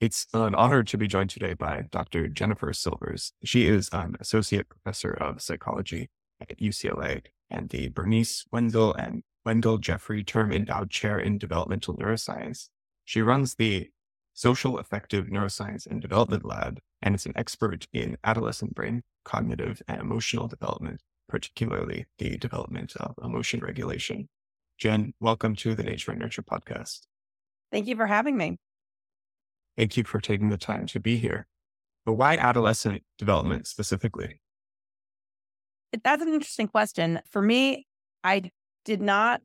It's an honor to be joined today by Dr. Jennifer Silvers. She is an associate professor of psychology at UCLA and the Bernice Wenzel and Wendell Jeffrey Term Endowed Chair in Developmental Neuroscience. She runs the Social Affective Neuroscience and Development Lab and is an expert in adolescent brain cognitive and emotional development, particularly the development of emotion regulation. Jen, welcome to the Nature and Nurture podcast. Thank you for having me. Thank you for taking the time to be here. But why adolescent development specifically? That's an interesting question. For me, I did not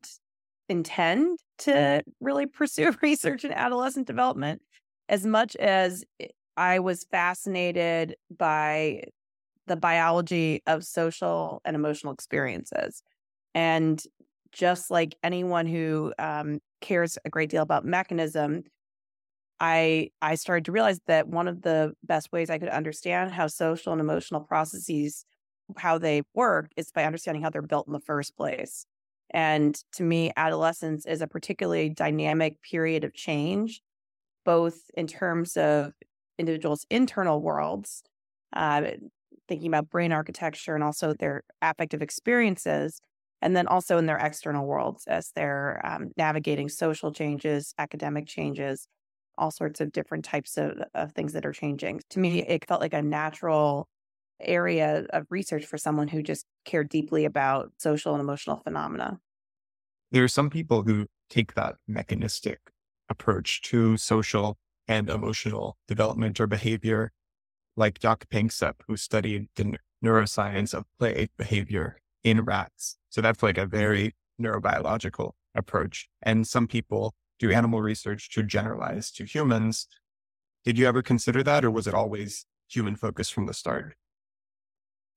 intend to really pursue research in adolescent development as much as I was fascinated by the biology of social and emotional experiences. And just like anyone who um, cares a great deal about mechanism, I I started to realize that one of the best ways I could understand how social and emotional processes how they work is by understanding how they're built in the first place. And to me, adolescence is a particularly dynamic period of change, both in terms of individuals' internal worlds, uh, thinking about brain architecture and also their affective experiences, and then also in their external worlds as they're um, navigating social changes, academic changes, all sorts of different types of, of things that are changing. To me, it felt like a natural area of research for someone who just cared deeply about social and emotional phenomena. There are some people who take that mechanistic approach to social and emotional development or behavior, like Jaak Panksepp, who studied the neuroscience of play behavior in rats. So that's like a very neurobiological approach. And some people do animal research to generalize to humans. Did you ever consider that, or was it always human focused from the start?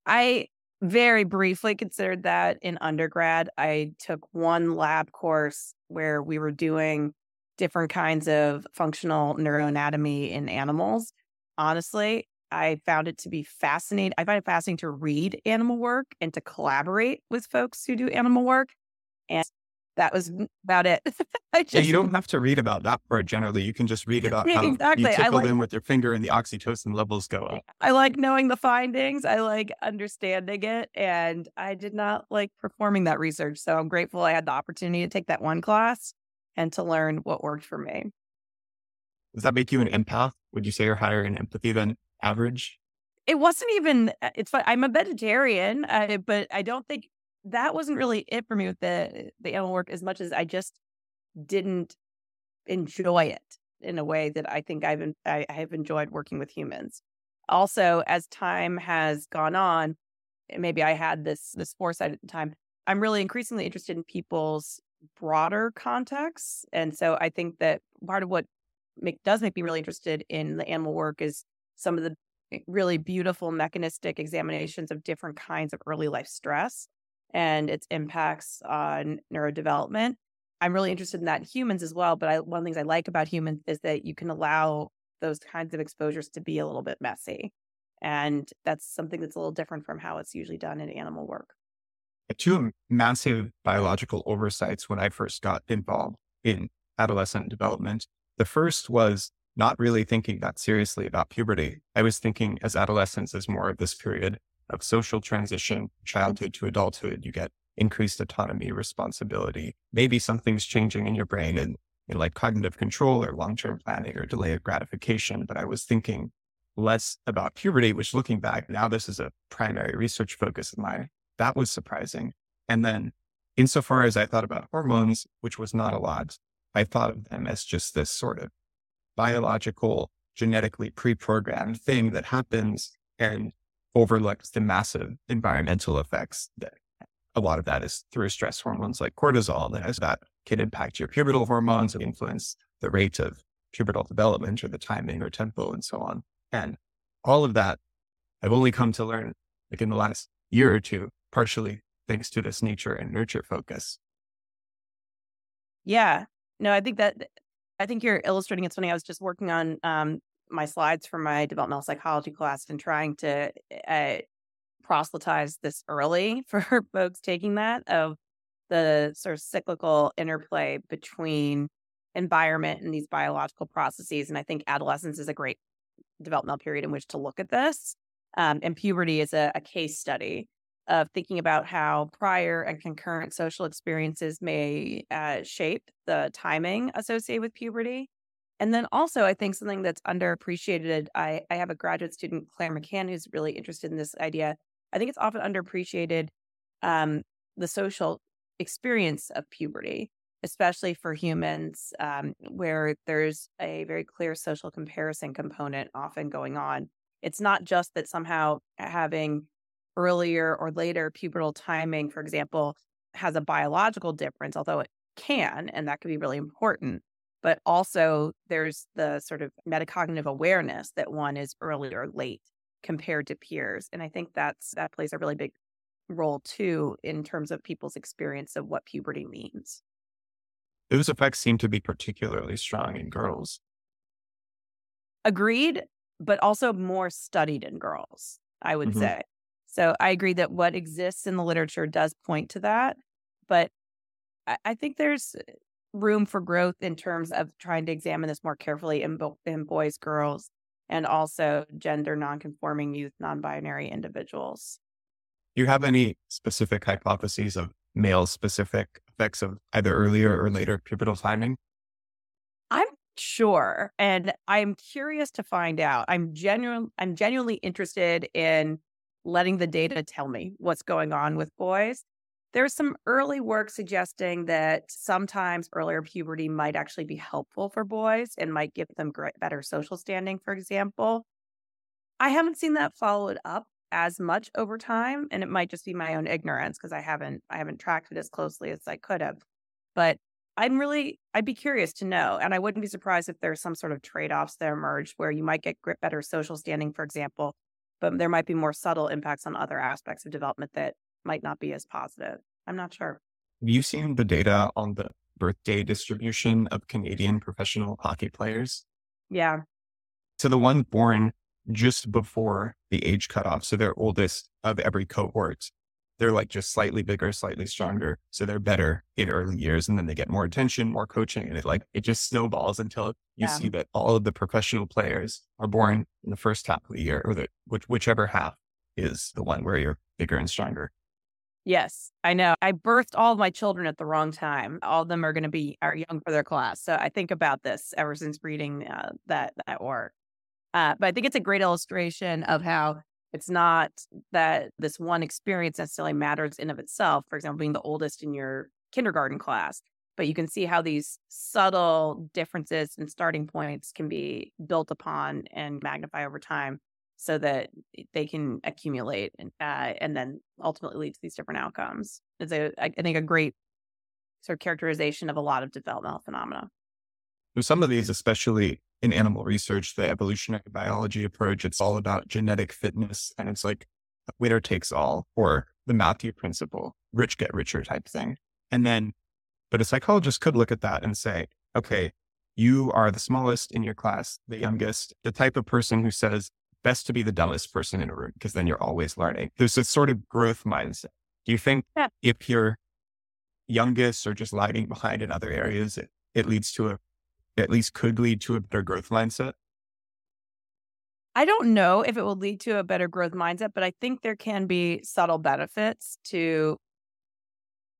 I very briefly considered that in undergrad. I took one lab course where we were doing different kinds of functional neuroanatomy in animals. Honestly, I found it to be fascinating. I find it fascinating to read animal work and to collaborate with folks who do animal work. That was about it. just, yeah, you don't have to read about that part generally. You can just read about how exactly. you tickle like, them with your finger and the oxytocin levels go up. I like knowing the findings. I like understanding it. And I did not like performing that research. So I'm grateful I had the opportunity to take that one class and to learn what worked for me. Does that make you an empath? Would you say you're higher in empathy than average? It wasn't even, uh, it's fun. I'm a vegetarian, uh, but I don't think that wasn't really it for me with the the animal work as much as I just didn't enjoy it in a way that I think I've I have enjoyed working with humans. Also, as time has gone on, maybe I had this this foresight at the time. I'm really increasingly interested in people's broader contexts, and so I think that part of what make, does make me really interested in the animal work is some of the eh, really beautiful mechanistic examinations of different kinds of early life stress and its impacts on neurodevelopment. I'm really interested in that in humans as well. But I, one of the things I like about humans is that you can allow those kinds of exposures to be a little bit messy. And that's something that's a little different from how it's usually done in animal work. Two massive biological oversights when I first got involved in adolescent development. The first was not really thinking that seriously about puberty. I was thinking as adolescence as more of this period of social transition, childhood to adulthood, you get increased autonomy, responsibility. Maybe something's changing in your brain and in like cognitive control or long-term planning or delay of gratification. But I was thinking less about puberty, which looking back, now this is a primary research focus of mine. That was surprising. And then insofar as I thought about hormones, which was not a lot, I thought of them as just this sort of biological, genetically pre-programmed thing that happens. And overlooks the massive environmental effects that a lot of that is through stress hormones like cortisol. that has that can impact your pubertal hormones and influence the rate of pubertal development or the timing or tempo and so on. And all of that I've only come to learn like in the last year or two, partially thanks to this nature and nurture focus. Yeah. No, I think that I think you're illustrating it's funny. I was just working on um, my slides for my developmental psychology class and trying to uh, proselytize this early for folks taking that of the sort of cyclical interplay between environment and these biological processes. And I think adolescence is a great developmental period in which to look at this. Um, and puberty is a, a case study of thinking about how prior and concurrent social experiences may uh, shape the timing associated with puberty. And then also, I think something that's underappreciated. I, I have a graduate student, Claire McCann, who's really interested in this idea. I think it's often underappreciated um, the social experience of puberty, especially for humans, um, where there's a very clear social comparison component often going on. It's not just that somehow having earlier or later pubertal timing, for example, has a biological difference, although it can, and that could be really important. But also, there's the sort of metacognitive awareness that one is early or late compared to peers. And I think that's that plays a really big role too in terms of people's experience of what puberty means. Those effects seem to be particularly strong in girls. Agreed, but also more studied in girls, I would mm-hmm. say. So I agree that what exists in the literature does point to that. But I, I think there's room for growth in terms of trying to examine this more carefully in, bo- in boys, girls, and also gender nonconforming youth, non binary individuals. Do you have any specific hypotheses of male specific effects of either earlier or later pubertal timing? I'm sure. And I'm curious to find out. I'm genuine I'm genuinely interested in letting the data tell me what's going on with boys. There's some early work suggesting that sometimes earlier puberty might actually be helpful for boys and might give them great, better social standing, for example. I haven't seen that followed up as much over time, and it might just be my own ignorance because I haven't I haven't tracked it as closely as I could have. But I'm really I'd be curious to know, and I wouldn't be surprised if there's some sort of trade offs that emerge where you might get better social standing, for example, but there might be more subtle impacts on other aspects of development that might not be as positive. I'm not sure. Have you seen the data on the birthday distribution of Canadian professional hockey players? Yeah. So the ones born just before the age cutoff, so they're oldest of every cohort, they're like just slightly bigger, slightly stronger. So they're better in early years and then they get more attention, more coaching. And it like, it just snowballs until you yeah. see that all of the professional players are born in the first half of the year or the, which, whichever half is the one where you're bigger and stronger. Yes, I know. I birthed all my children at the wrong time. All of them are going to be are young for their class. So I think about this ever since reading uh, that that work. Uh, but I think it's a great illustration of how it's not that this one experience necessarily matters in of itself. For example, being the oldest in your kindergarten class, but you can see how these subtle differences and starting points can be built upon and magnify over time so that they can accumulate and, uh, and then ultimately lead to these different outcomes. It's a, I think, a great sort of characterization of a lot of developmental phenomena. Some of these, especially in animal research, the evolutionary biology approach, it's all about genetic fitness. And it's like winner takes all or the Matthew principle, rich get richer type thing. And then, but a psychologist could look at that and say, okay, you are the smallest in your class, the youngest, the type of person who says, best to be the dumbest person in a room because then you're always learning. There's this sort of growth mindset. Do you think yeah. if you're youngest or just lagging behind in other areas, it, it leads to a at least could lead to a better growth mindset? I don't know if it will lead to a better growth mindset, but I think there can be subtle benefits to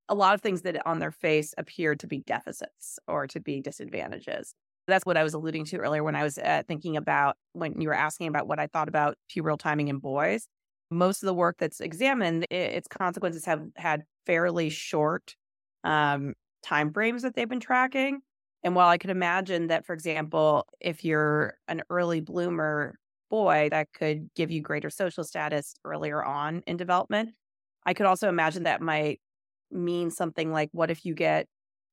a lot of things that on their face appear to be deficits or to be disadvantages. That's what I was alluding to earlier when I was uh, thinking about when you were asking about what I thought about pubertal timing in boys. Most of the work that's examined, it, its consequences have had fairly short um, time frames that they've been tracking. And while I could imagine that, for example, if you're an early bloomer boy, that could give you greater social status earlier on in development, I could also imagine that might mean something like what if you get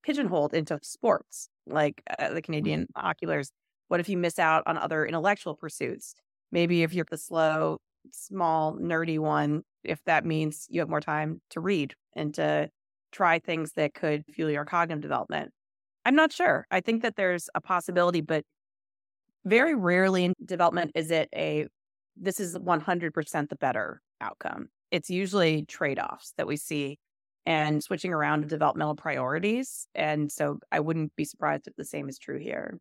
pigeonholed into sports, like uh, the mm-hmm. Canadian oculars? What if you miss out on other intellectual pursuits? Maybe if you're the slow, small, nerdy one, if that means you have more time to read and to try things that could fuel your cognitive development. I'm not sure. I think that there's a possibility, but very rarely in development is it a this is 100% the better outcome. It's usually trade offs that we see and switching around to developmental priorities. And so I wouldn't be surprised if the same is true here.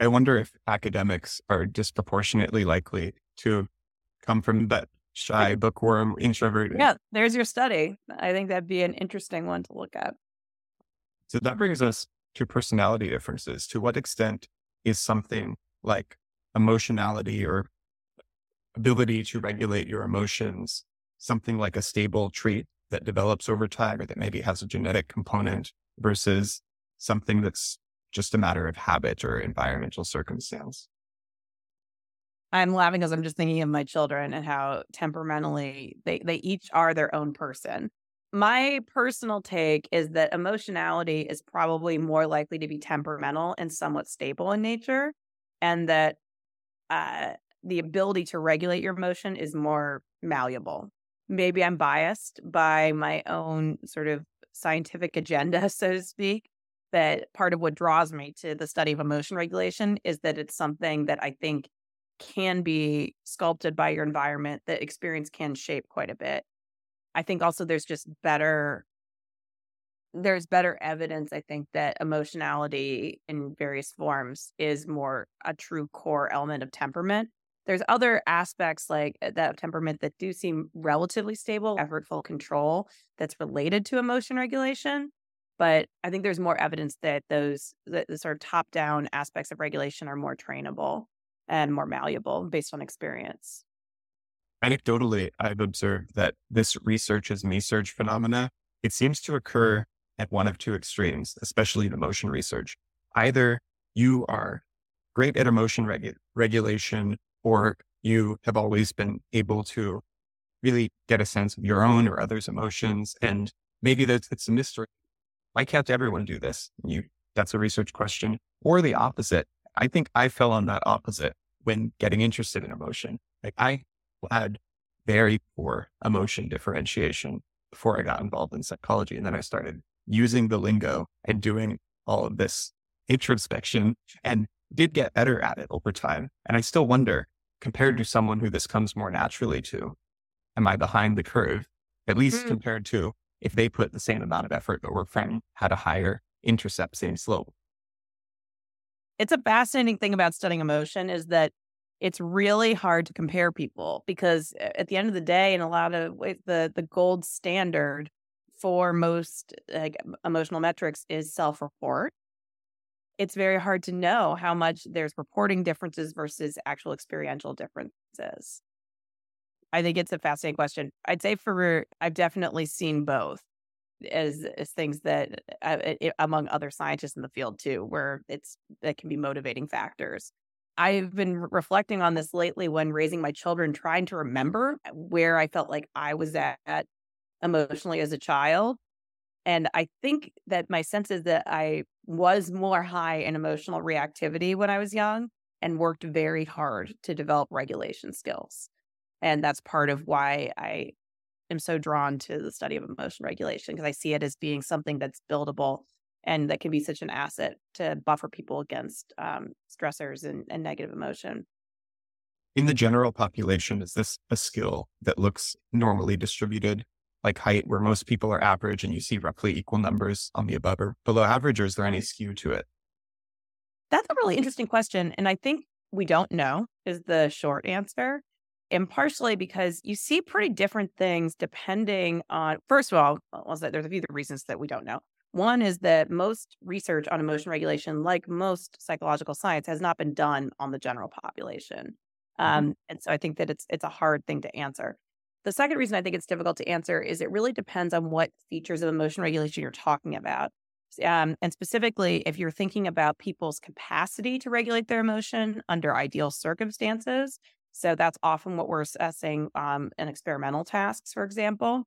I wonder if academics are disproportionately likely to come from that shy bookworm introvert. Yeah, there's your study. I think that'd be an interesting one to look at. So that brings us to personality differences. To what extent is something like emotionality or ability to regulate your emotions something like a stable trait that develops over time or that maybe has a genetic component versus something that's just a matter of habit or environmental circumstance? I'm laughing because I'm just thinking of my children and how temperamentally they, they each are their own person. My personal take is that emotionality is probably more likely to be temperamental and somewhat stable in nature, and that uh, the ability to regulate your emotion is more malleable. Maybe I'm biased by my own sort of scientific agenda, so to speak. That part of what draws me to the study of emotion regulation is that it's something that I think can be sculpted by your environment that experience can shape quite a bit. I think also there's just better there's better evidence I think that emotionality in various forms is more a true core element of temperament. There's other aspects like uh, that temperament that do seem relatively stable, effortful control that's related to emotion regulation. But I think there's more evidence that those the, the sort of top down aspects of regulation are more trainable and more malleable based on experience. Anecdotally, I've observed that this research is me search phenomena. It seems to occur at one of two extremes, especially in emotion research. Either you are great at emotion regu- regulation, or you have always been able to really get a sense of your own or others' emotions. And maybe that's it's a mystery. Why can't everyone do this? You that's a research question. Or the opposite. I think I fell on that opposite when getting interested in emotion. Like I had very poor emotion differentiation before I got involved in psychology. And then I started using the lingo and doing all of this introspection and did get better at it over time. And I still wonder, compared to someone who this comes more naturally to, am I behind the curve? At least mm. compared to if they put the same amount of effort but were from had a higher intercept same slope it's a fascinating thing about studying emotion is that it's really hard to compare people because at the end of the day in a lot of ways the the gold standard for most like emotional metrics is self-report it's very hard to know how much there's reporting differences versus actual experiential differences i think it's a fascinating question i'd say for i've definitely seen both as as things that uh, among other scientists in the field too, where it's that can be motivating factors. I've been reflecting on this lately when raising my children, trying to remember where I felt like I was at emotionally as a child. And I think that my sense is that I was more high in emotional reactivity when I was young and worked very hard to develop regulation skills. And that's part of why I am so drawn to the study of emotion regulation because I see it as being something that's buildable and that can be such an asset to buffer people against um, stressors and, and negative emotion. In the general population, is this a skill that looks normally distributed, like height, where most people are average and you see roughly equal numbers on the above or below average, or is there any skew to it? That's a really interesting question. And I think we don't know, is the short answer and partially because you see pretty different things depending on, first of all, there's a few reasons that we don't know. One is that most research on emotion regulation, like most psychological science, has not been done on the general population. Mm-hmm. Um, and so I think that it's it's a hard thing to answer. The second reason I think it's difficult to answer is it really depends on what features of emotion regulation you're talking about. Um, and specifically, if you're thinking about people's capacity to regulate their emotion under ideal circumstances, so that's often what we're assessing um, in experimental tasks, for example.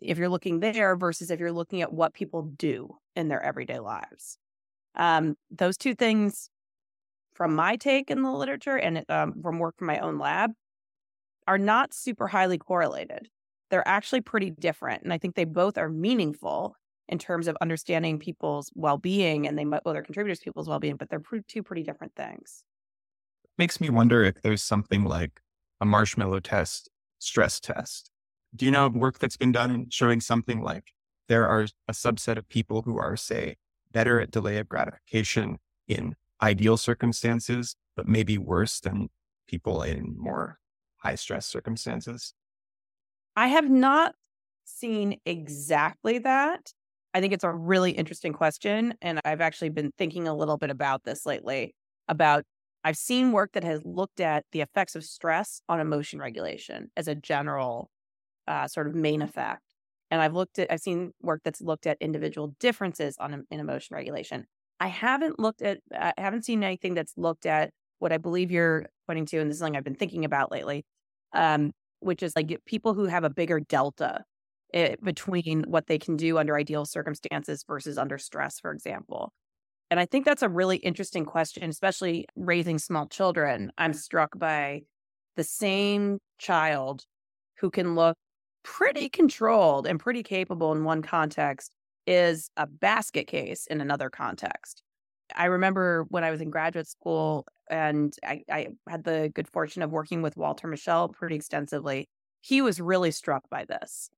If you're looking there versus if you're looking at what people do in their everyday lives. Um, those two things, from my take in the literature and um, from work from my own lab, are not super highly correlated. They're actually pretty different. And I think they both are meaningful in terms of understanding people's well being and they might, well, they're contributors to people's well being, but they're two pretty different things makes me wonder if there's something like a marshmallow test, stress test, Do you know work that's been done showing something like there are a subset of people who are, say, better at delay of gratification in ideal circumstances, but maybe worse than people in more high stress circumstances? I have not seen exactly that. I think it's a really interesting question. And I've actually been thinking a little bit about this lately about I've seen work that has looked at the effects of stress on emotion regulation as a general uh, sort of main effect. And I've looked at, I've seen work that's looked at individual differences on in emotion regulation. I haven't looked at, I haven't seen anything that's looked at what I believe you're pointing to, and this is something I've been thinking about lately, um, which is like people who have a bigger delta it, eh, between what they can do under ideal circumstances versus under stress, for example. And I think that's a really interesting question, especially raising small children. I'm struck by the same child who can look pretty controlled and pretty capable in one context is a basket case in another context. I remember when I was in graduate school and I, I had the good fortune of working with Walter Mischel pretty extensively. He was really struck by this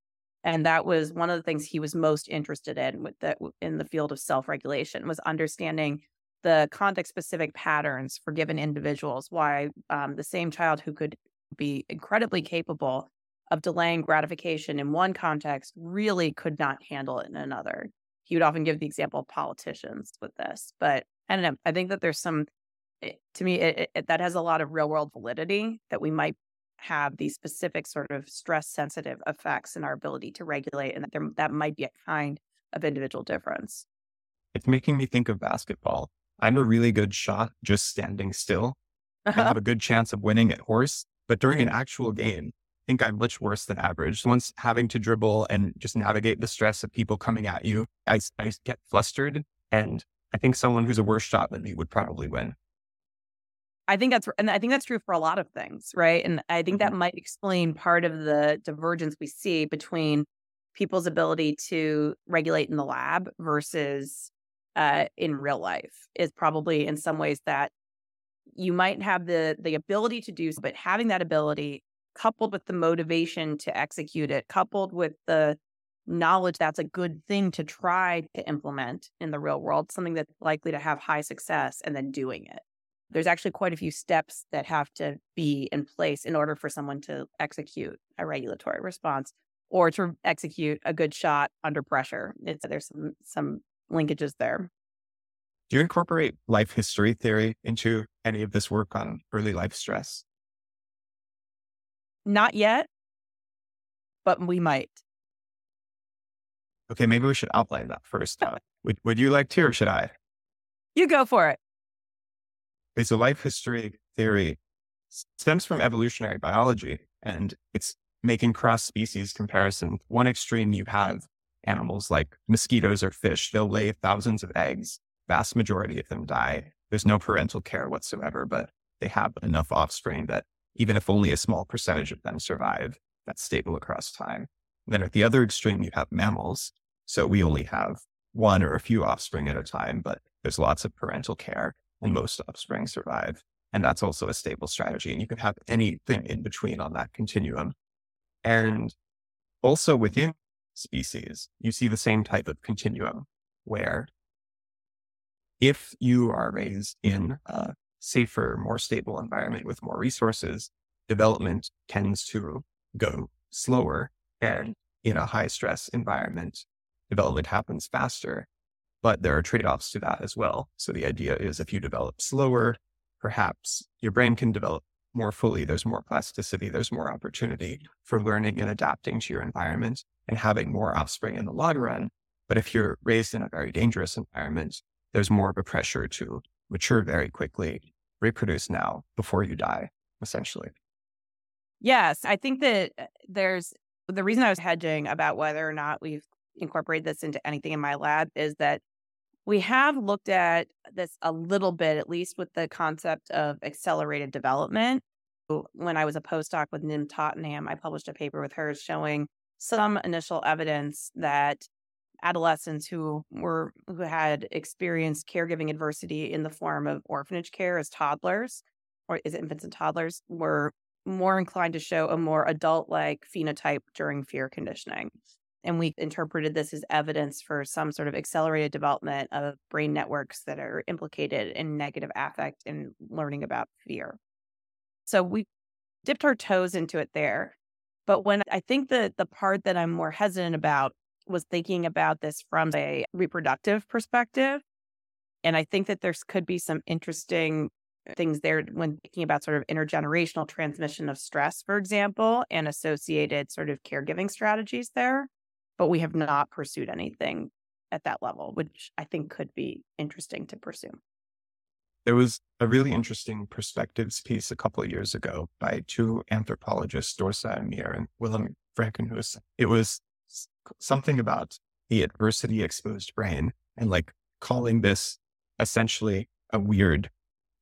and that was one of the things he was most interested in with the in the field of self-regulation was understanding the context specific patterns for given individuals why um, the same child who could be incredibly capable of delaying gratification in one context really could not handle it in another he would often give the example of politicians with this but i don't know i think that there's some eh, to me it, it, that has a lot of real world validity that we might have these specific sort of stress sensitive effects in our ability to regulate, and that there, that might be a kind of individual difference. It's making me think of basketball. I'm a really good shot just standing still. Uh-huh. I have a good chance of winning at horse, but during an actual game, think I'm much worse than average. Once having to dribble and just navigate the stress of people coming at you, I, I get flustered. And I think someone who's a worse shot than me would probably win. I think that's and I think that's true for a lot of things, right? And I think that mm-hmm. might explain part of the divergence we see between people's ability to regulate in the lab versus uh, in real life is probably in some ways that you might have the the ability to do, but having that ability coupled with the motivation to execute it, coupled with the knowledge that's a good thing to try to implement in the real world, something that's likely to have high success, and then doing it there's actually quite a few steps that have to be in place in order for someone to execute a regulatory response or to execute a good shot under pressure. It's, there's some some linkages there. Do you incorporate life history theory into any of this work on early life stress? Not yet, but we might. Okay, maybe we should outline that first. Uh, would, would you like to, or should I? You go for it. Okay, so life history theory stems from evolutionary biology and it's making cross species comparison. One extreme, you have animals like mosquitoes or fish. They'll lay thousands of eggs. Vast majority of them die. There's no parental care whatsoever, but they have enough offspring that even if only a small percentage of them survive, that's stable across time. And then at the other extreme, you have mammals. So we only have one or a few offspring at a time, but there's lots of parental care and most offspring survive. And that's also a stable strategy. And you can have anything in between on that continuum. And also within species, you see the same type of continuum where if you are raised in a safer, more stable environment with more resources, development tends to go slower. And in a high stress environment, development happens faster but there are trade offs to that as well. So the idea is if you develop slower, perhaps your brain can develop more fully. There's more plasticity, there's more opportunity for learning and adapting to your environment and having more offspring in the long run. But if you're raised in a very dangerous environment, there's more of a pressure to mature very quickly, reproduce now before you die, essentially. Yes, I think that uh, there's the reason I was hedging about whether or not we've incorporated this into anything in my lab is that we have looked at this a little bit, at least with the concept of accelerated development. When I was a postdoc with Nim Tottenham, I published a paper with her showing some initial evidence that adolescents who were who had experienced caregiving adversity in the form of orphanage care as toddlers or it infants and toddlers were more inclined to show a more adult like phenotype during fear conditioning. And we interpreted this as evidence for some sort of accelerated development of brain networks that are implicated in negative affect and learning about fear. So we dipped our toes into it there. But when I think that the part that I'm more hesitant about was thinking about this from a reproductive perspective. And I think that there could be some interesting uh, things there when thinking about sort of intergenerational transmission of stress, for example, and associated sort of caregiving strategies there but we have not pursued anything at that level, which I think could be interesting to pursue. There was a really interesting perspectives piece a couple of years ago by two anthropologists, Dorsa Amir and Willem Frankenhuis. It was something about the adversity exposed brain and like calling this essentially a weird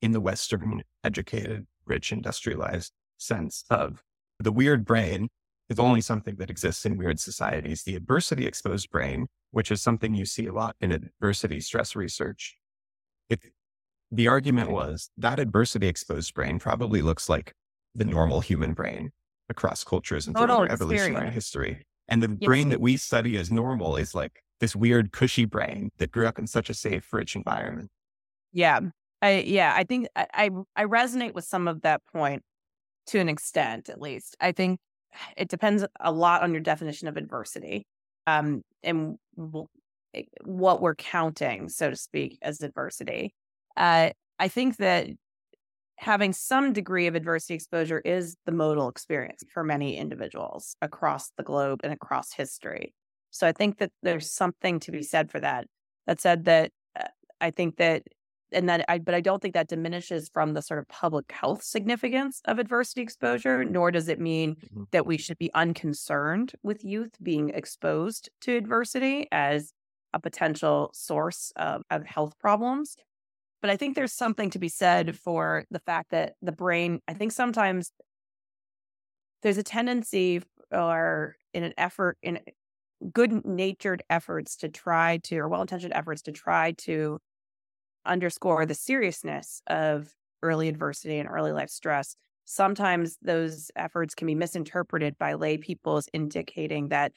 in the Western educated, rich, industrialized sense of the weird brain is only something that exists in weird societies. The adversity exposed brain, which is something you see a lot in adversity stress research, it, the argument was that adversity exposed brain probably looks like the normal human brain across cultures and through evolutionary history. And the yes. brain that we study as normal is like this weird cushy brain that grew up in such a safe, rich environment. Yeah. I yeah, I think I I resonate with some of that point to an extent at least. I think it depends a lot on your definition of adversity um, and eh, what we're counting, so to speak, as adversity. Uh, I think that having some degree of adversity exposure is the modal experience for many individuals across the globe and across history. So I think that there's something to be said for that. That said, that uh, I think that and that I, but I don't think that diminishes from the sort of public health significance of adversity exposure, nor does it mean mm-hmm. that we should be unconcerned with youth being exposed to adversity as a potential source of, of health problems. But I think there's something to be said for the fact that the brain, I think sometimes there's a tendency or in an effort, in good natured efforts to try to, or well intentioned efforts to try to underscore the seriousness of early adversity and early life stress, sometimes those efforts can be misinterpreted by lay people as indicating that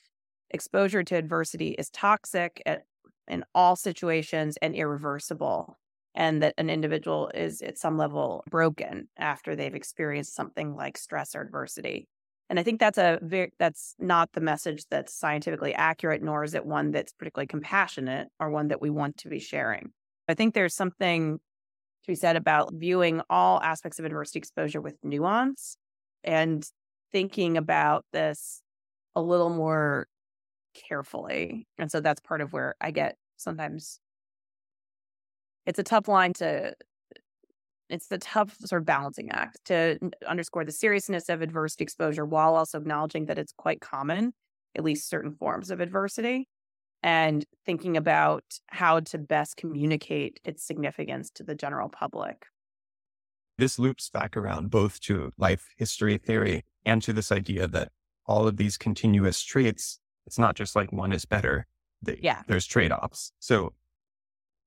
exposure to adversity is toxic at, in all situations and irreversible and that an individual is at some level broken after they've experienced something like stress or adversity and i think that's a very that's not the message that's scientifically accurate nor is it one that's particularly compassionate or one that we want to be sharing I think there's something to be said about viewing all aspects of adversity exposure with nuance and thinking about this a little more carefully. And so that's part of where I get sometimes it's a tough line to it's the tough sort of balancing act to underscore the seriousness of adversity exposure while also acknowledging that it's quite common, at least certain forms of adversity and thinking about how to best communicate its significance to the general public. This loops back around both to life history theory and to this idea that all of these continuous traits, it's not just like one is better. They, yeah. There's trade offs. So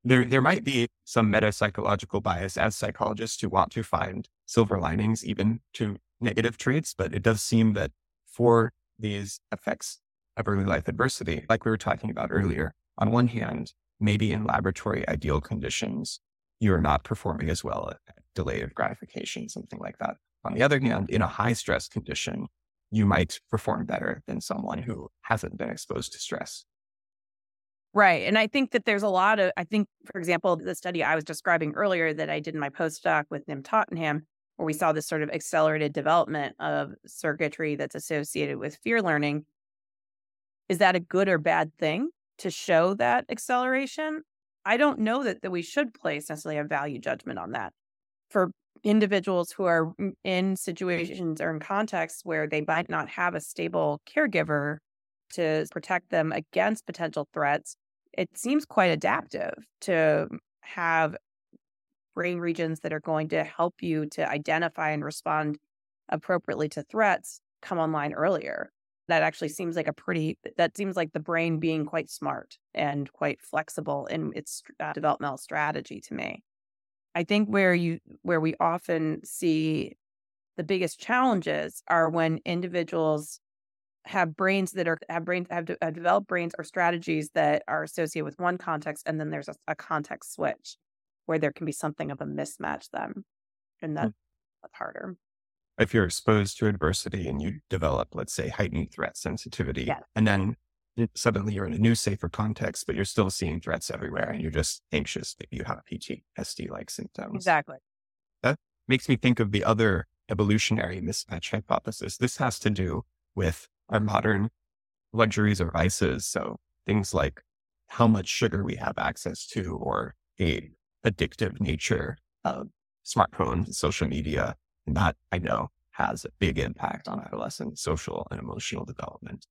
there, there might be some meta psychological bias as psychologists who want to find silver linings even to negative traits, but it does seem that for these effects of early life adversity, like we were talking about earlier. On one hand, maybe in laboratory ideal conditions, you're not performing as well at delay of gratification, something like that. On the other hand, in a high stress condition, you might perform better than someone who hasn't been exposed to stress. Right. And I think that there's a lot of, I think, for example, the study I was describing earlier that I did in my postdoc with Nim Tottenham, where we saw this sort of accelerated development of circuitry that's associated with fear learning is that a good or bad thing to show that acceleration? I don't know that, that we should place necessarily a value judgment on that. For individuals who are in situations or in contexts where they might not have a stable caregiver to protect them against potential threats, it seems quite adaptive to have brain regions that are going to help you to identify and respond appropriately to threats come online earlier. That actually seems like a pretty that seems like the brain being quite smart and quite flexible in its uh, developmental strategy to me. I think where you where we often see the biggest challenges are when individuals have brains that are have brains have, de- have developed brains or strategies that are associated with one context and then there's a, a context switch where there can be something of a mismatch then and that, Mm. that's harder If you're exposed to adversity and you develop, let's say, heightened threat sensitivity, and then suddenly you're in a new, safer context, but you're still seeing threats everywhere and you're just anxious that you have PTSD like symptoms. exactly That makes me think of the other evolutionary mismatch hypothesis. This has to do with our modern luxuries or vices. So things like how much sugar we have access to or a addictive nature of smartphones social media. And that I know has a big impact on adolescent social and emotional development.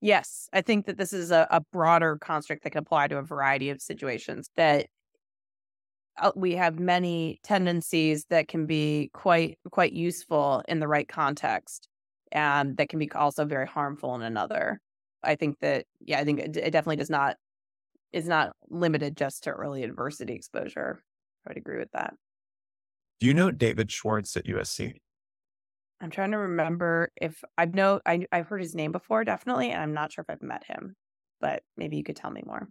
Yes, I think that this is a, a broader construct that can apply to a variety of situations. That uh, we have many tendencies that can be quite quite useful in the right context, and that can be also very harmful in another. I think that yeah, I think it, it definitely does not is not limited just to early adversity exposure. I would agree with that. Do you know David Schwartz at USC? I'm trying to remember if I've know I, I've heard his name before, definitely, and I'm not sure if I've met him. But maybe you could tell me more.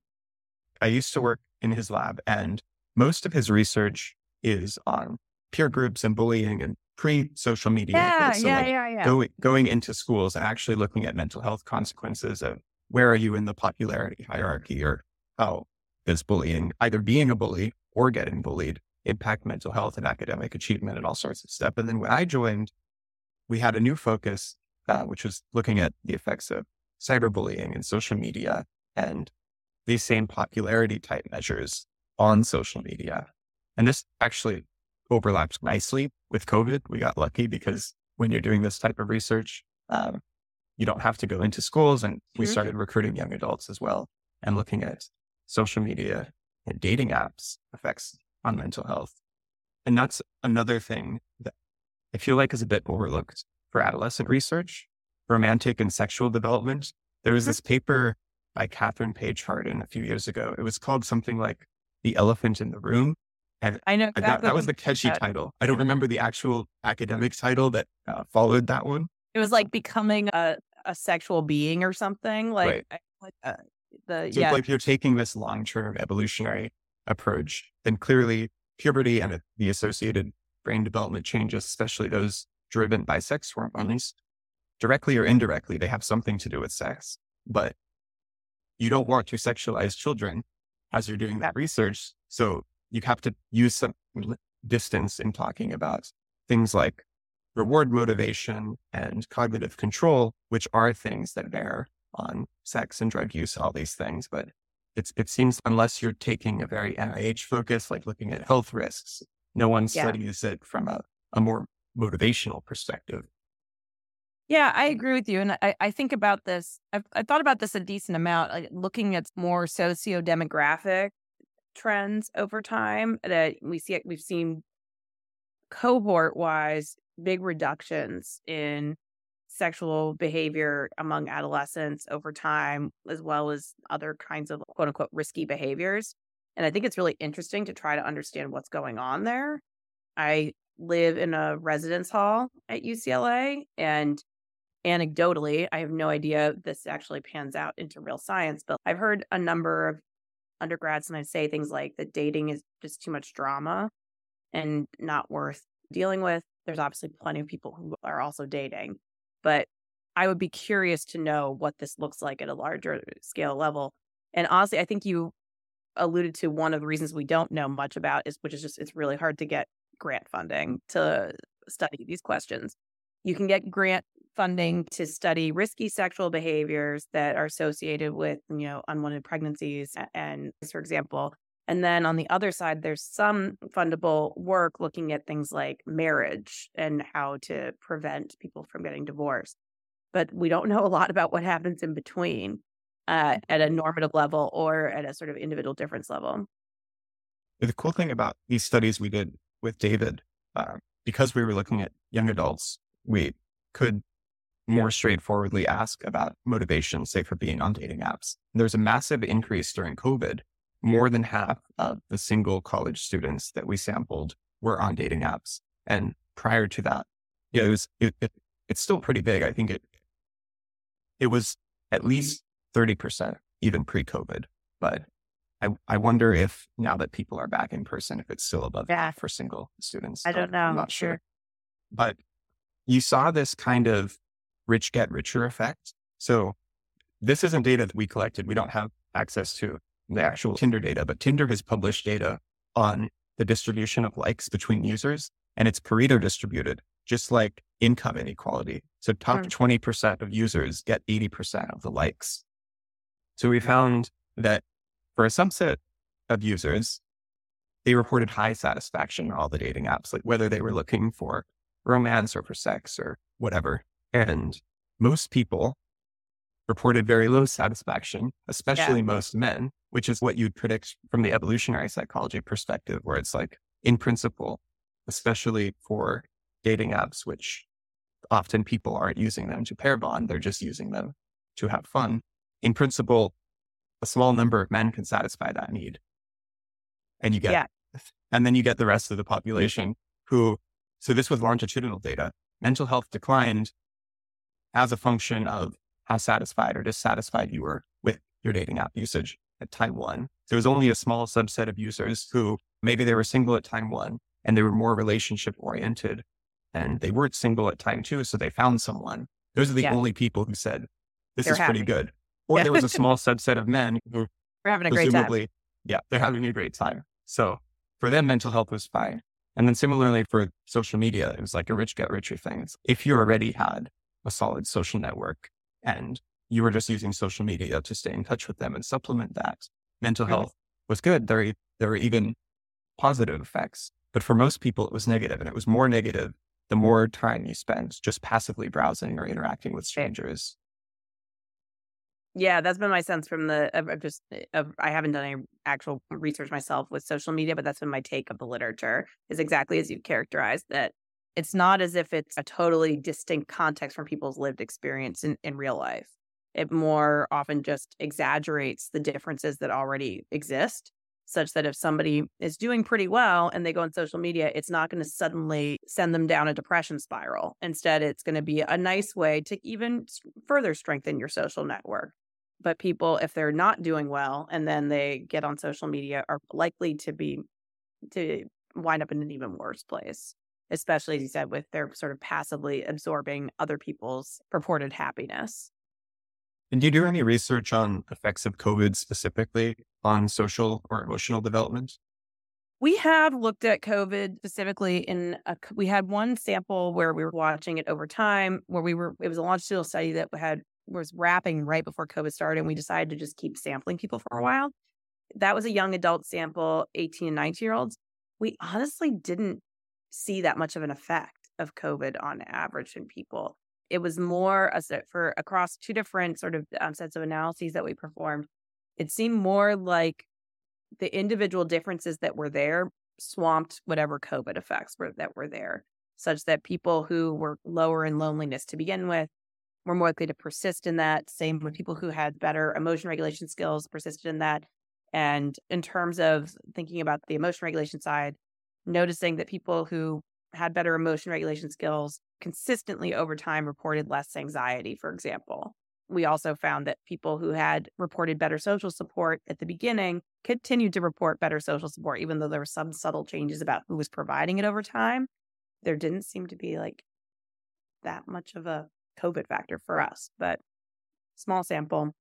I used to work in his lab, and most of his research is on peer groups and bullying and pre social media. Yeah, so yeah, like yeah, yeah. Going, going into schools and actually looking at mental health consequences of where are you in the popularity hierarchy or how does bullying, either being a bully or getting bullied, impact mental health and academic achievement and all sorts of stuff. And then when I joined, we had a new focus, uh, which was looking at the effects of cyberbullying and social media and these same popularity type measures on social media. And this actually overlaps nicely with COVID. We got lucky because when you're doing this type of research, um, you don't have to go into schools. And we Mhm. started recruiting young adults as well and looking at social media and dating apps effects on mental health. And that's another thing that I feel like is a bit overlooked for adolescent research, romantic and sexual development. There was Mhm. this paper by Kathryn Paige Harden a few years ago. It was called something like The Elephant in the Room. I know I- that, that was the catchy title. I don't remember the actual academic title that uh, followed that one. it was like becoming a, a sexual being or something. Like, Right. Like uh, the So yeah, if you're taking this long-term evolutionary approach, then clearly puberty and the associated brain development changes, especially those driven by sex hormones, directly or indirectly, they have something to do with sex. But you don't want to sexualize children as you're doing that research. So you have to use some distance in talking about things like reward motivation and cognitive control, which are things that bear on sex and drug use, all these things. But it's, it seems unless you're taking a very NIH focus, like looking at health risks, no one Yeah. studies it from a, a more motivational perspective. Yeah, I agree with you. And I, I think about this, I've, I've thought about this a decent amount, like looking at more socio demographic trends over time that we see, we've seen cohort wise big reductions in sexual behavior among adolescents over time, as well as other kinds of quote unquote risky behaviors. And I think it's really interesting to try to understand what's going on there. I live in a residence hall at UCLA and anecdotally, I have no idea if this actually pans out into real science, but I've heard a number of undergrads sometimes say things like that dating is just too much drama and not worth dealing with. There's obviously plenty of people who are also dating, but I would be curious to know what this looks like at a larger scale level. And honestly, I think you alluded to one of the reasons we don't know much about is which is just it's really hard to get grant funding to study these questions. You can get grant funding to study risky sexual behaviors that are associated with, you know, unwanted pregnancies and for example. And then on the other side, there's some fundable work looking at things like marriage and how to prevent people from getting divorced. But we don't know a lot about what happens in between uh, at a normative level or at a sort of individual difference level. The cool thing about these studies we did with David, uh, because we were looking at young adults, we could more straightforwardly ask about motivation, say for being on dating apps. There's a massive increase during COVID. More than half of the single college students that we sampled were on dating apps. And prior to that, yeah, it was, it, it, it's still pretty big. I think it, it was at least 30% even pre COVID, but I, I wonder if now that people are back in person, if it's still above yeah. for single students. I don't know. I'm not sure. sure. But you saw this kind of rich get richer effect. So this isn't data that we collected. We don't have access to the actual Tinder data, but Tinder has published data on the distribution of likes between users and it's Pareto distributed, just like income inequality. So top mm. 20% of users get 80% of the likes. So we found that for a subset of users, they reported high satisfaction in all the dating apps, like whether they were looking for romance or for sex or whatever. And most people reported very low satisfaction, especially yeah. most men, which is what you'd predict from the evolutionary psychology perspective, where it's like, in principle, especially for dating apps, which often people aren't using them to pair bond, they're just using them to have fun. In principle, a small number of men can satisfy that need. And you get, yeah. and then you get the rest of the population who, so this was longitudinal data. Mental health declined as a function of how satisfied or dissatisfied you were with your dating app usage at time one. There was only a small subset of users who maybe they were single at time one and they were more relationship oriented and they weren't single at time two. So they found someone. Those are the yeah. only people who said, this They're is happy. pretty good. Or yeah. there was a small subset of men who were having a great time. Yeah, they're having a great time. So for them, mental health was fine. And then similarly for social media, it was like a rich get richer thing. If you already had a solid social network and you were just using social media to stay in touch with them and supplement that, mental health was good. There, there were even positive effects. But for most people, it was negative, and it was more negative the more time you spend just passively browsing or interacting with strangers. Yeah, that's been my sense from the. I've just, eh, I've, I haven't done any actual research myself with social media, but that's been my take of the literature. Is exactly as you characterized that it's not as if it's a totally distinct context from people's lived experience in, in real life. It more often just exaggerates the differences that already exist such that if somebody is doing pretty well and they go on social media, it's not going to suddenly send them down a depression spiral. Instead, it's going to be a nice way to even further strengthen your social network. But people, if they're not doing well and then they get on social media, are likely to be to wind up in an even worse place, especially as you mm-hmm. said, with their sort of passively absorbing other people's purported happiness. And do you do any research on effects of COVID specifically on social or emotional development? We have looked at COVID specifically in a, we had one sample where we were watching it over time, where we were, it was a longitudinal study that had, was wrapping right before COVID started. And we decided to just keep sampling people for a while. That was a young adult sample, 18 and 19 year olds. We honestly didn't see that much of an effect of COVID on average in people it was more for across two different sort of um, sets of analyses that we performed. It seemed more like the individual differences that were there swamped whatever COVID effects were that were there, such that people who were lower in loneliness to begin with were more likely to persist in that. Same with people who had better emotion regulation skills persisted in that. And in terms of thinking about the emotion regulation side, noticing that people who had better emotion regulation skills consistently over time reported less anxiety, for example. We also found that people who had reported better social support at the beginning continued to report better social support, even though there were some subtle changes about who was providing it over time. There didn't seem to be like that much of a COVID factor for us, but small sample,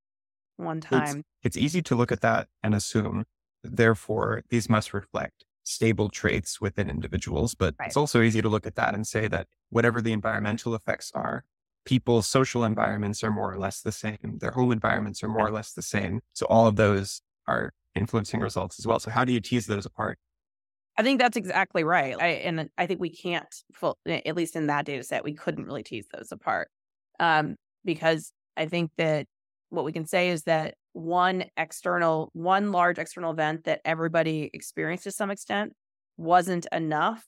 one time. It's, it's easy to look at that and assume, therefore, these must reflect stable traits within individuals. But right. it's also easy to look at that and say that whatever the environmental effects are, people's social environments are more or less the same. Their home environments are more or less the same. So all of those are influencing results as well. So how do you tease those apart? I think that's exactly right. I, and I think we can't, full, at least in that data set, we couldn't really tease those apart um, because I think that what we can say is that one external, one large external event that everybody experienced to some extent wasn't enough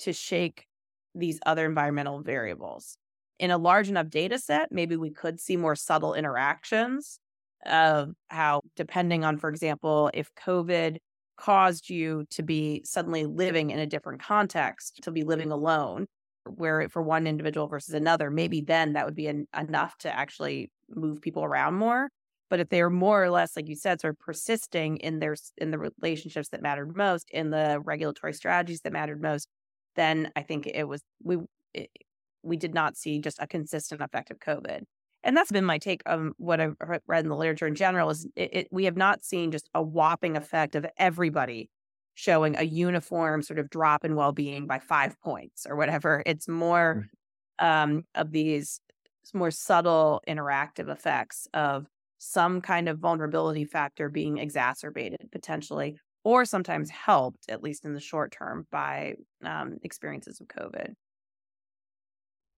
to shake these other environmental variables. In a large enough data set, maybe we could see more subtle interactions of how, depending on, for example, if COVID caused you to be suddenly living in a different context, to be living alone, where for one individual versus another, maybe then that would be an, enough to actually move people around more. But if they are more or less, like you said, sort of persisting in their in the relationships that mattered most, in the regulatory strategies that mattered most, then I think it was we it, we did not see just a consistent effect of COVID. And that's been my take on what I've read in the literature in general is it, it, we have not seen just a whopping effect of everybody showing a uniform sort of drop in well-being by five points or whatever. It's more um, of these more subtle interactive effects of some kind of vulnerability factor being exacerbated potentially, or sometimes helped, at least in the short term, by um, experiences of COVID.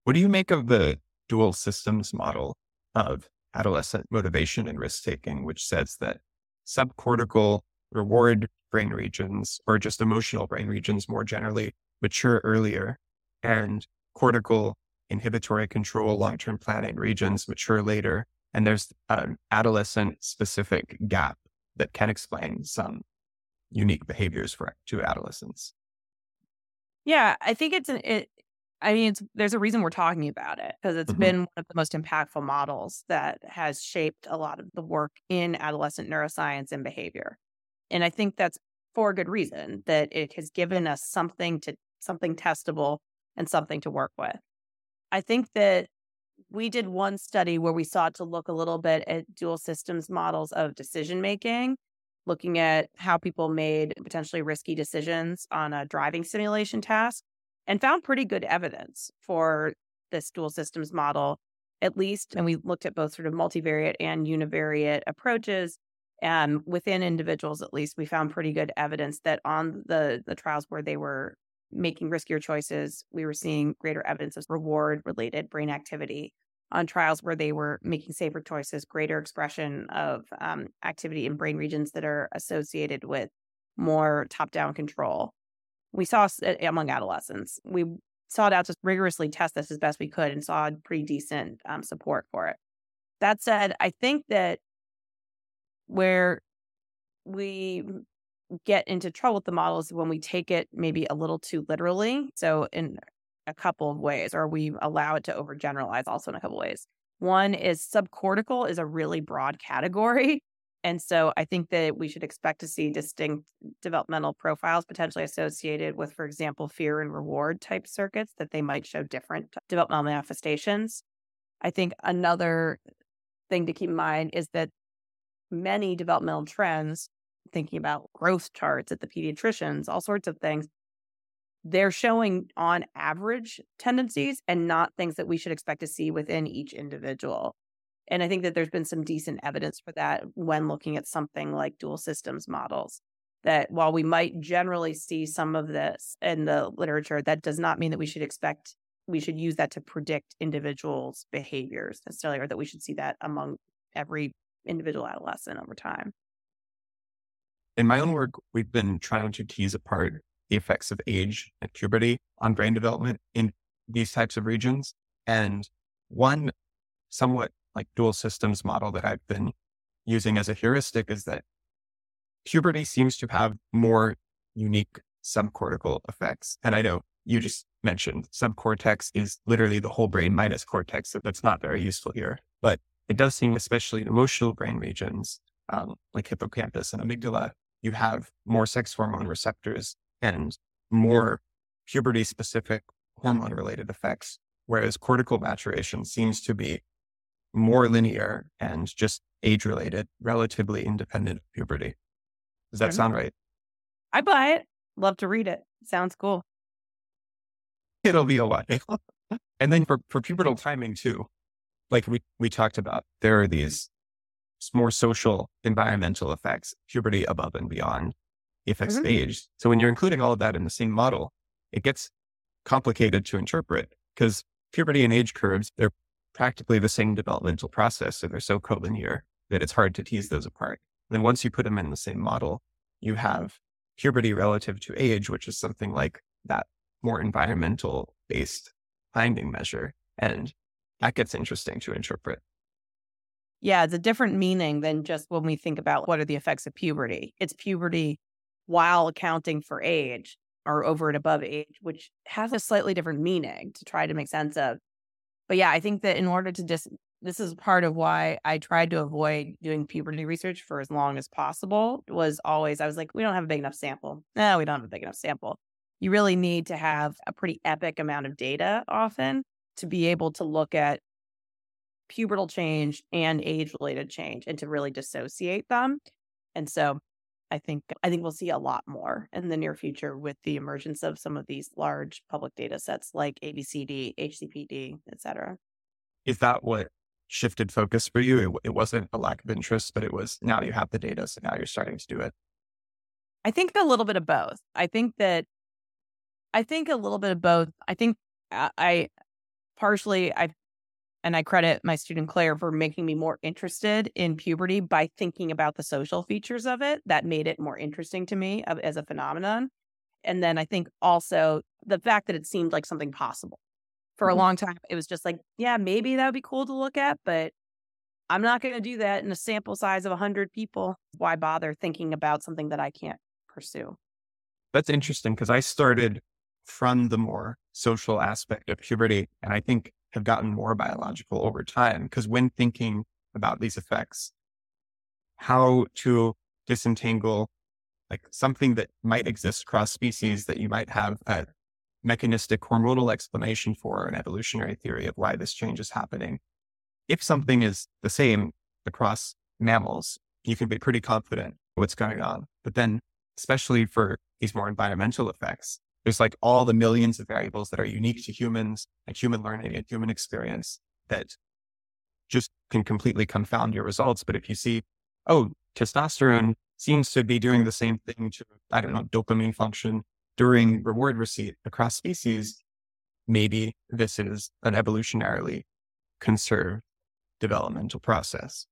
What do you make of the dual systems model of adolescent motivation and risk taking, which says that subcortical reward brain regions, or just emotional brain regions more generally, mature earlier, and cortical inhibitory control long term planning regions mature later and there's an adolescent specific gap that can explain some unique behaviors for to adolescents. Yeah, I think it's an it. I mean, it's, there's a reason we're talking about it because it's mm-hmm. been one of the most impactful models that has shaped a lot of the work in adolescent neuroscience and behavior. And I think that's for a good reason that it has given us something to something testable and something to work with. I think that we did one study where we sought to look a little bit at dual systems models of decision making, looking at how people made potentially risky decisions on a driving simulation task, and found pretty good evidence for this dual systems model, at least. And we looked at both sort of multivariate and univariate approaches. And within individuals, at least, we found pretty good evidence that on the the trials where they were making riskier choices, we were seeing greater evidence of reward related brain activity. On trials where they were making safer choices, greater expression of um, activity in brain regions that are associated with more top down control. We saw among adolescents, we sought out to rigorously test this as best we could and saw pretty decent um, support for it. That said, I think that where we get into trouble with the models when we take it maybe a little too literally. So, in a couple of ways, or we allow it to overgeneralize also in a couple of ways. One is subcortical is a really broad category. And so I think that we should expect to see distinct developmental profiles potentially associated with, for example, fear and reward type circuits that they might show different developmental manifestations. I think another thing to keep in mind is that many developmental trends thinking about growth charts at the pediatricians, all sorts of things. They're showing on average tendencies and not things that we should expect to see within each individual. And I think that there's been some decent evidence for that when looking at something like dual systems models. That while we might generally see some of this in the literature, that does not mean that we should expect, we should use that to predict individuals' behaviors necessarily, or that we should see that among every individual adolescent over time in my own work, we've been trying to tease apart the effects of age and puberty on brain development in these types of regions. And one somewhat like dual systems model that I've been using as a heuristic is that puberty seems to have more unique subcortical effects. And I know you just mentioned subcortex is literally the whole brain minus cortex. So that's not very useful here, but it does seem, especially in emotional brain regions, um, like hippocampus and amygdala, you have more sex hormone receptors and more puberty specific hormone related effects, whereas cortical maturation seems to be more linear and just age related, relatively independent of puberty. Does that sound right? I buy it. Love to read it. Sounds cool. It'll be a lot. and then for, for pubertal timing too, like we, we talked about, there are these more social environmental effects, puberty above and beyond the effects mm-hmm. of age. So when you're including all of that in the same model, it gets complicated to interpret because puberty and age curves, they're practically the same developmental process. So they're so collinear that it's hard to tease those apart. And then once you put them in the same model, you have puberty relative to age, which is something like that more environmental based finding measure. And that gets interesting to interpret. Yeah, it's a different meaning than just when we think about what are the effects of puberty. It's puberty while accounting for age or over and above age, which has a slightly different meaning to try to make sense of. But yeah, I think that in order to just, this is part of why I tried to avoid doing puberty research for as long as possible was always, I was like, we don't have a big enough sample. No, we don't have a big enough sample. You really need to have a pretty epic amount of data often to be able to look at pubertal change and age related change and to really dissociate them. And so I think I think we'll see a lot more in the near future with the emergence of some of these large public data sets like ABCD, HCPD, et cetera. Is that what shifted focus for you? It, it wasn't a lack of interest, but it was now you have the data, so now you're starting to do it. I think a little bit of both. I think that I think a little bit of both. I think uh, I partially I and I credit my student Claire for making me more interested in puberty by thinking about the social features of it. That made it more interesting to me as a phenomenon. And then I think also the fact that it seemed like something possible. For mm-hmm. a long time, it was just like, yeah, maybe that would be cool to look at, but I'm not going to do that in a sample size of 100 people. Why bother thinking about something that I can't pursue? That's interesting because I started from the more social aspect of puberty. And I think have gotten more biological over time. Because when thinking about these effects, how to disentangle like something that might exist across species that you might have a mechanistic hormonal explanation for an evolutionary theory of why this change is happening. If mm-hmm. something is the same across mammals, you can be pretty confident what's going on. But then, especially for these more environmental effects, there's like all the millions of variables that are unique to humans, like human learning and human experience that just can completely confound your results. But if you see, oh, testosterone seems to be doing the same thing to, I don't know, dopamine function during reward receipt across species, maybe this is an evolutionarily conserved developmental process.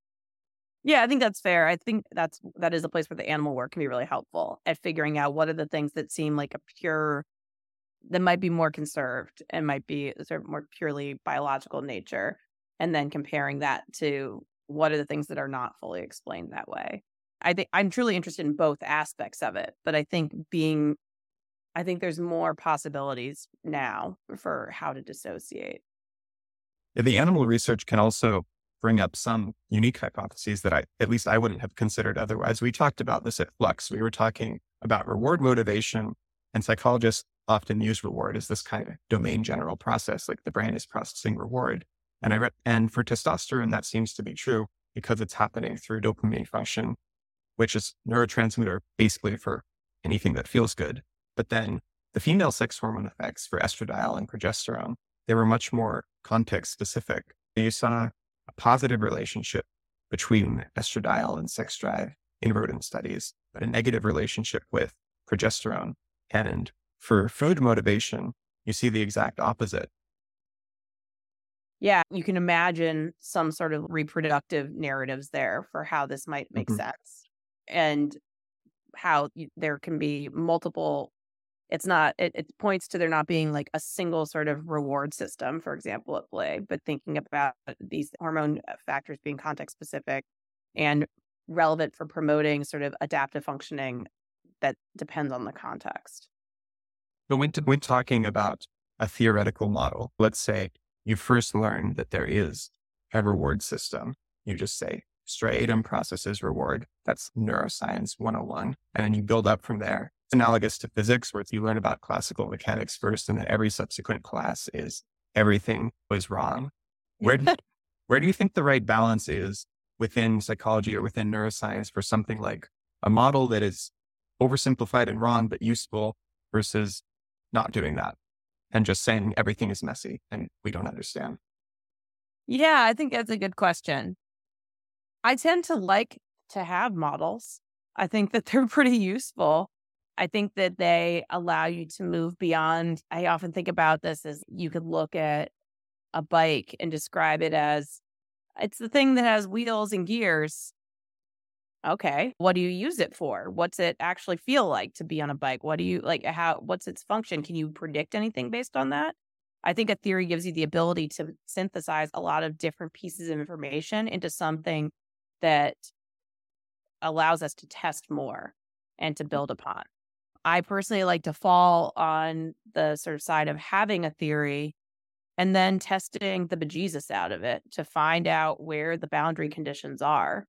Yeah, I think that's fair. I think that's that is a place where the animal work can be really helpful at figuring out what are the things that seem like a pure that might be more conserved and might be sort of more purely biological nature and then comparing that to what are the things that are not fully explained that way. I think I'm truly interested in both aspects of it, but I think being I think there's more possibilities now for how to dissociate. Yeah, the animal research can also bring up some unique hypotheses that I, at least I wouldn't mm-hmm. have considered otherwise. We talked about this at Flux. We were talking about reward motivation, and psychologists often use reward as this kind of domain general process, like the brain is processing reward. And I read, and for testosterone, that seems to be true because it's happening through dopamine function, which is neurotransmitter basically for anything that feels good. But then the female sex hormone effects for estradiol and progesterone, they were much more context specific. You saw positive relationship between estradiol and sex drive in rodent studies, but a negative relationship with progesterone. And for food motivation, you see the exact opposite. Yeah, you can imagine some sort of reproductive narratives there for how this might make mm-hmm. sense and how you, there can be multiple it's not it, it points to there not being like a single sort of reward system for example at play but thinking about these hormone uh, factors being context specific and relevant for promoting sort of adaptive functioning that depends on the context. But when, t- when talking about a theoretical model let's say you first learn that there is a reward system. You just say striatum processes reward. That's neuroscience 101 and then you build up from there analogous to physics, where you learn about classical mechanics first, and then every subsequent class is everything was wrong. Where do, where do you think the right balance is within psychology or within neuroscience for something like a model that is oversimplified and wrong, but useful versus not doing that and just saying everything is messy and we don't understand? Yeah, I think that's a good question. I tend to like to have models. I think that they're pretty useful. I think that they allow you to move beyond. I often think about this as you could look at a bike and describe it as it's the thing that has wheels and gears. Okay. What do you use it for? What's it actually feel like to be on a bike? What do you like? How, what's its function? Can you predict anything based on that? I think a theory gives you the ability to synthesize a lot of different pieces of information into something that allows us to test more and to mm. build upon. I personally like to fall on the sort of side of having a theory and then testing the bejesus out of it to find out where the boundary conditions are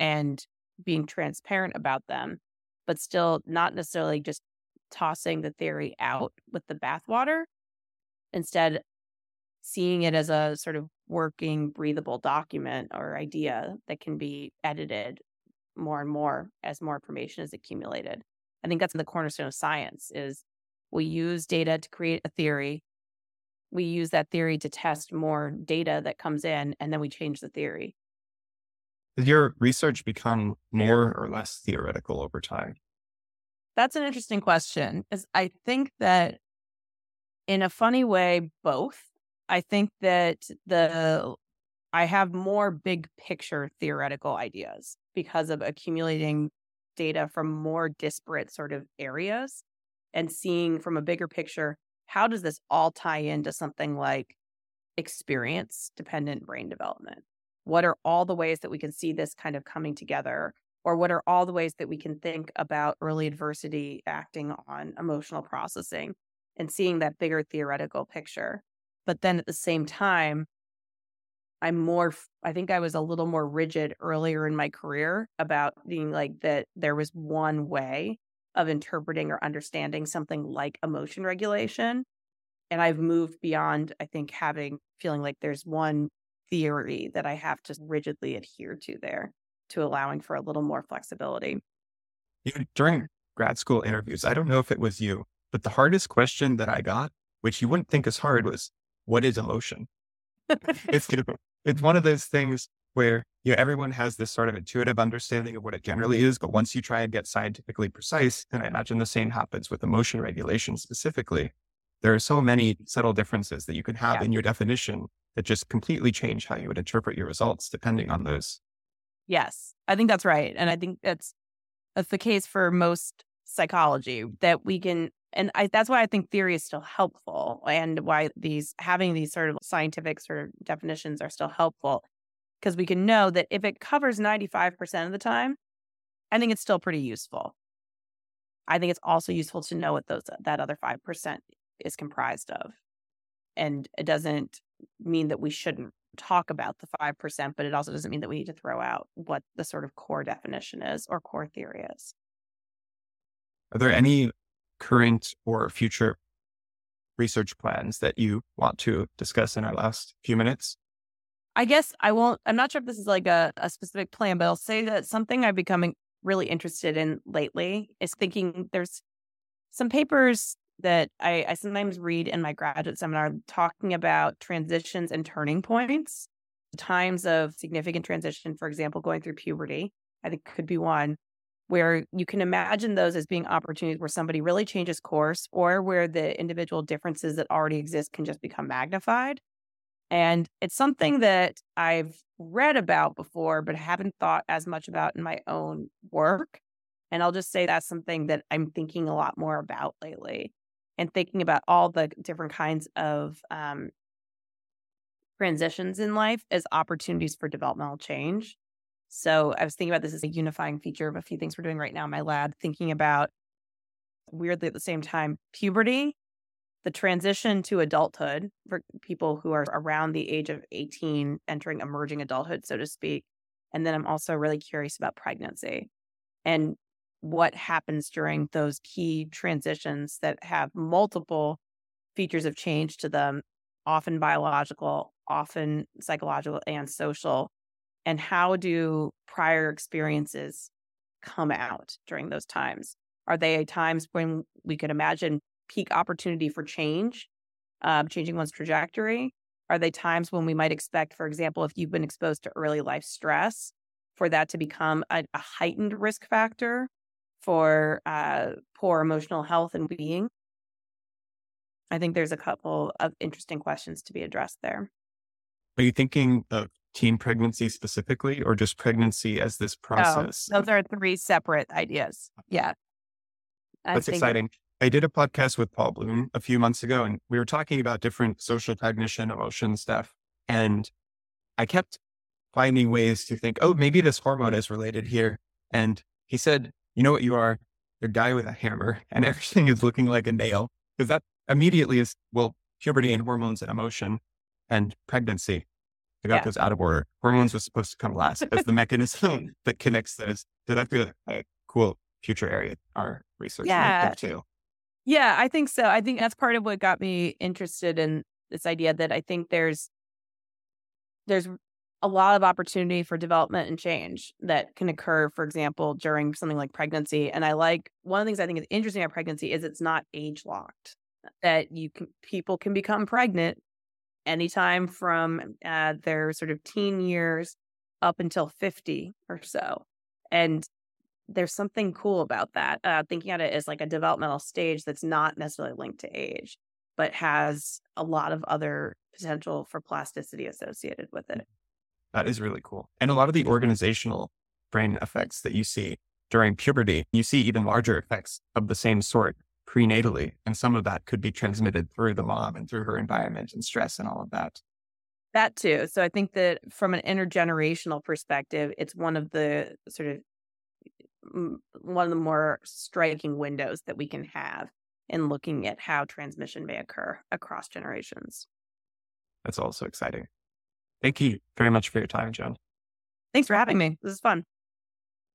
and being transparent about them, but still not necessarily just tossing the theory out with the bathwater. Instead, seeing it as a sort of working, breathable document or idea that can be edited more and more as more information is accumulated. I think that's the cornerstone of science is we use data to create a theory. We use that theory to test more data that comes in, and then we change the theory. Does your research become more or less theoretical over time? That's an interesting question. Is I think that in a funny way, both. I think that the I have more big picture theoretical ideas because of accumulating data from more disparate sort of areas and seeing from a bigger picture how does this all tie into something like experience dependent brain development? What are all the ways that we can see this kind of coming together? Or what are all the ways that we can think about early adversity acting on emotional processing and seeing that bigger theoretical picture? But then at the same time I'm more, I think I was a little more rigid earlier in my career about being like that there was one way of interpreting or understanding something like emotion regulation. And I've moved beyond, I think, having feeling like there's one theory that I have to rigidly adhere to there to allowing for a little more flexibility. During grad school interviews, I don't know if it was you, but the hardest question that I got, which you wouldn't think is hard, was what is emotion? it's, it's one of those things where you know, everyone has this sort of intuitive understanding of what it generally is. But once you try and get scientifically precise, and I imagine the same happens with emotion regulation specifically, there are so many subtle differences that you can have yeah. in your definition that just completely change how you would interpret your results depending on those. Yes, I think that's right. And I think that's that's the case for most psychology that we can and I, that's why I think theory is still helpful and why these having these sort of scientific sort of definitions are still helpful because we can know that if it covers 95% of the time, I think it's still pretty useful. I think it's also useful to know what those that other 5% is comprised of. And it doesn't mean that we shouldn't talk about the 5%, but it also doesn't mean that we need to throw out what the sort of core definition is or core theory is. Are there any current or future research plans that you want to discuss in our last few minutes? I guess I won't, I'm not sure if this is like a, a specific plan, but I'll say that something I've becoming really interested in lately is thinking there's some papers that I, I sometimes read in my graduate seminar talking about transitions and turning points, times of significant transition, for example, going through puberty, I think could be one where you can imagine those as being opportunities where somebody really changes course or where the individual differences that already exist can just become magnified. And it's something that I've read about before, but haven't thought as much about in my own work. And I'll just say that's something that I'm thinking a lot more about lately and thinking about all the different kinds of um, transitions in life as opportunities for developmental change. So I was thinking about this as a unifying feature of a few things we're doing right now in my lab, thinking about weirdly at the same time puberty, the transition to adulthood for people who are around the age of 18, entering emerging adulthood, so to speak. And then I'm also really curious about pregnancy and what happens during those key transitions that have multiple features of change to them, often biological, often psychological and social and how do prior experiences come out during those times? Are they times when we could imagine peak opportunity for change, um, changing one's trajectory? Are they times when we might expect, for example, if you've been exposed to early life stress, for that to become a, a heightened risk factor for uh, poor emotional health and being? I think there's a couple of interesting questions to be addressed there. Are you thinking of teen pregnancy specifically or just pregnancy as this oh, process? Oh, those are three separate ideas. Yeah. I That's exciting. I did a podcast with Paul Bloom a few months ago, and we were talking about different social cognition, emotion stuff. And I kept finding ways to think, oh, maybe this hormone is related here. And he said, you know what you are? a guy with a hammer and everything is looking like a nail because that immediately is, well, puberty and hormones and emotion and pregnancy. I got yeah. those out of order. Hormones was supposed to come last as the mechanism that connects those. So that's really a cool future area our research yeah. too. Yeah, I think so. I think that's part of what got me interested in this idea that I think there's there's a lot of opportunity for development and change that can occur, for example, during something like pregnancy. And I like one of the things I think is interesting about pregnancy is it's not age locked. That you can people can become pregnant anytime from uh, their sort of teen years up until 50 or so. And there's something cool about that. Uh, thinking at it as like a developmental stage that's not necessarily linked to age, but has a lot of other potential for plasticity associated with it. That is really cool. And a lot of the organizational brain effects that you see during puberty, you see even larger effects of the same sort prenatally. And some of that could be transmitted through the mom and through her environment and stress and all of that. That too. So I think that from an intergenerational perspective, it's one of the sort of one of the more striking windows that we can have in looking at how transmission may occur across generations. That's also exciting. Thank you very much for your time, Jen. Thanks for having me. This is fun.